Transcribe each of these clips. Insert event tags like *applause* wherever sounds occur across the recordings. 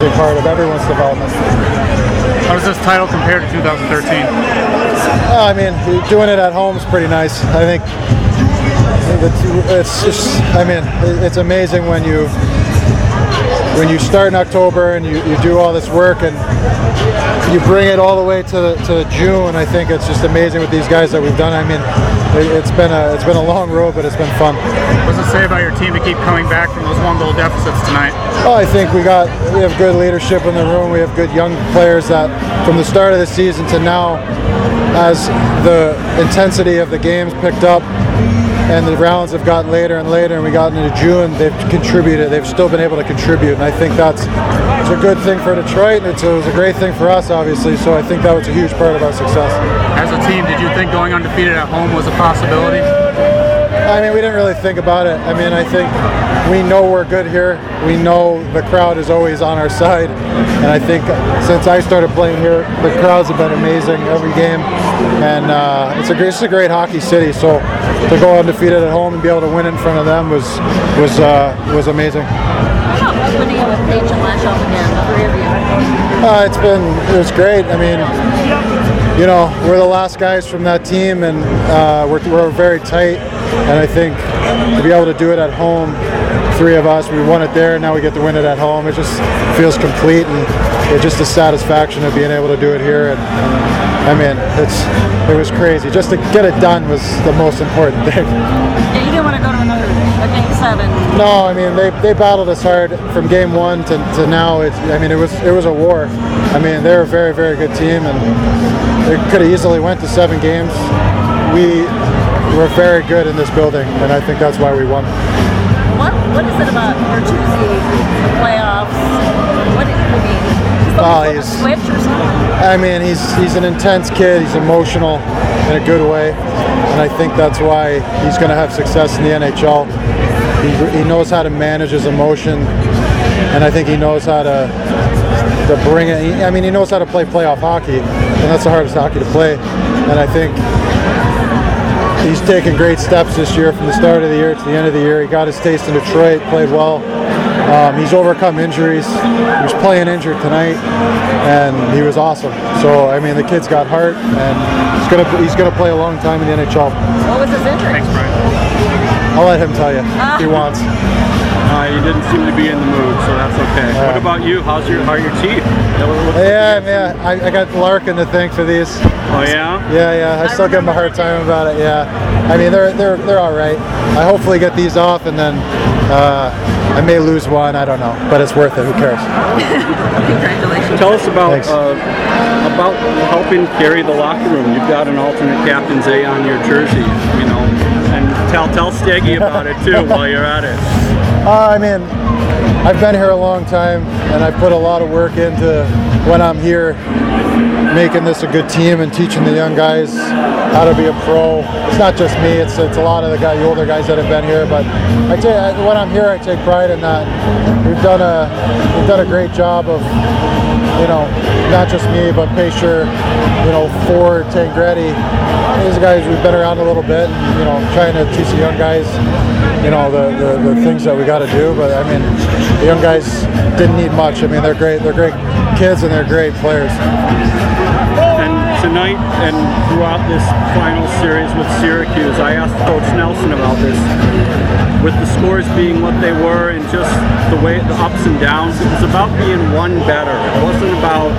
big part of everyone's development. How does this title compare to 2013? Uh, I mean, doing it at home is pretty nice. I think it's just, I mean, it's amazing when you when you start in October and you, you do all this work and you bring it all the way to, to June. I think it's just amazing with these guys that we've done. I mean, it, has been a it's been a long road, but it's been fun. What does it say about your team to keep coming back from those one goal deficits tonight? Well, I think we got we have good leadership in the room. We have good young players that from the start of the season to now, as the intensity of the games picked up and the rounds have gotten later and later, and we got into June, they've contributed. They've still been able to contribute, and I think that's it's a good thing for Detroit, and it was a great thing for us, obviously. So I think that was a huge part of our success. As a team, did you think going undefeated at home was a possibility? I mean, we didn't really think about it. I mean, I think we know we're good here. We know the crowd is always on our side, and I think since I started playing here, the crowds have been amazing every game, and uh, it's a great, it's a great hockey city. So to go undefeated at home and be able to win in front of them was was uh, was amazing. How winning with Paetsch and Lashoff again, the three of you? Uh, it's been it was great. I mean, you know, we're the last guys from that team, and uh, we're, we're very tight. And I think to be able to do it at home, three of us, we won it there, and now we get to win it at home. It just feels complete, and it's just the satisfaction of being able to do it here. And I mean, it's it was crazy. Just to get it done was the most important *laughs* thing. Yeah, you didn't want to go to another a game seven. No, I mean they, they battled us hard from game one to, to now. It's I mean it was it was a war. I mean they're a very very good team and they could have easily went to seven games. We were very good in this building, and I think that's why we won. What is it about Bertuzzi, the playoffs? What is, I mean, Oh, he's he's- switch or something? I mean, he's he's an intense kid. He's emotional in a good way, and I think that's why he's going to have success in the NHL. He, he knows how to manage his emotion, and I think he knows how to to bring it. I mean, he knows how to play playoff hockey, and that's the hardest hockey to play. And I think he's taken great steps this year from the start of the year to the end of the year. He got his taste in Detroit, played well. Um, he's overcome injuries. He was playing injured tonight, and he was awesome. So I mean, the kid's got heart, and he's gonna he's gonna play a long time in the NHL. What was his injury? Thanks, Brian. I'll let him tell you if he *laughs* wants. Uh, you didn't seem to be in the mood, so that's okay. what about you? How's your how are your teeth? That like Yeah, man, I, I got Larkin to thank for these. Oh yeah. Yeah, yeah, I still give him a hard time about it. Yeah, I mean they're they're they're all right. I hopefully get these off, and then uh, I may lose one. I don't know, but it's worth it. Who cares? Congratulations. Tell us about uh, about helping carry the locker room. You've got an alternate captain's A on your jersey, you know, and tell tell Steggy about it too *laughs* while you're at it. Uh, I mean, I've been here a long time, and I put a lot of work into when I'm here, making this a good team and teaching the young guys how to be a pro. It's not just me; it's it's a lot of the guy, the older guys that have been here. But I take when I'm here, I take pride in that. We've done a we've done a great job of you know, not just me, but Pacer, you know, Ford, Tangradi. These guys, we've been around a little bit, you know, trying to teach the young guys, you know, the, the, the things that we got to do. But I mean, the young guys didn't need much. I mean, they're great. They're great kids, and they're great players. And tonight and throughout this final series with Syracuse, I asked Coach Nelson about this. With the scores being what they were and just the way the ups and downs, it was about being one better. It wasn't about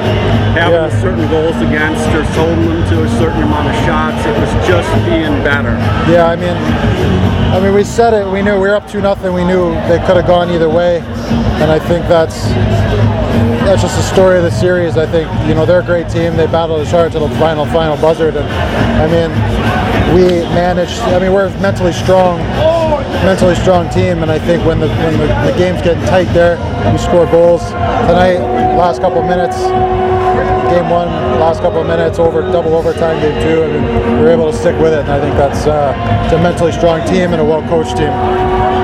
having Yeah. certain goals against or holding them to a certain amount of shots. It was just being better. Yeah, I mean, I mean, we said it. We knew we were up to nothing. We knew they could have gone either way, and I think that's that's just the story of the series. I think you know they're a great team. They battled as hard to the final final buzzard, and I mean, we managed. I mean, we're a mentally strong, mentally strong team, and I think when the when the, the game's getting tight there, we score goals tonight. Last couple minutes, game one, last couple minutes, over double overtime, game two, and we were able to stick with it. And I think that's uh, a mentally strong team and a well coached team.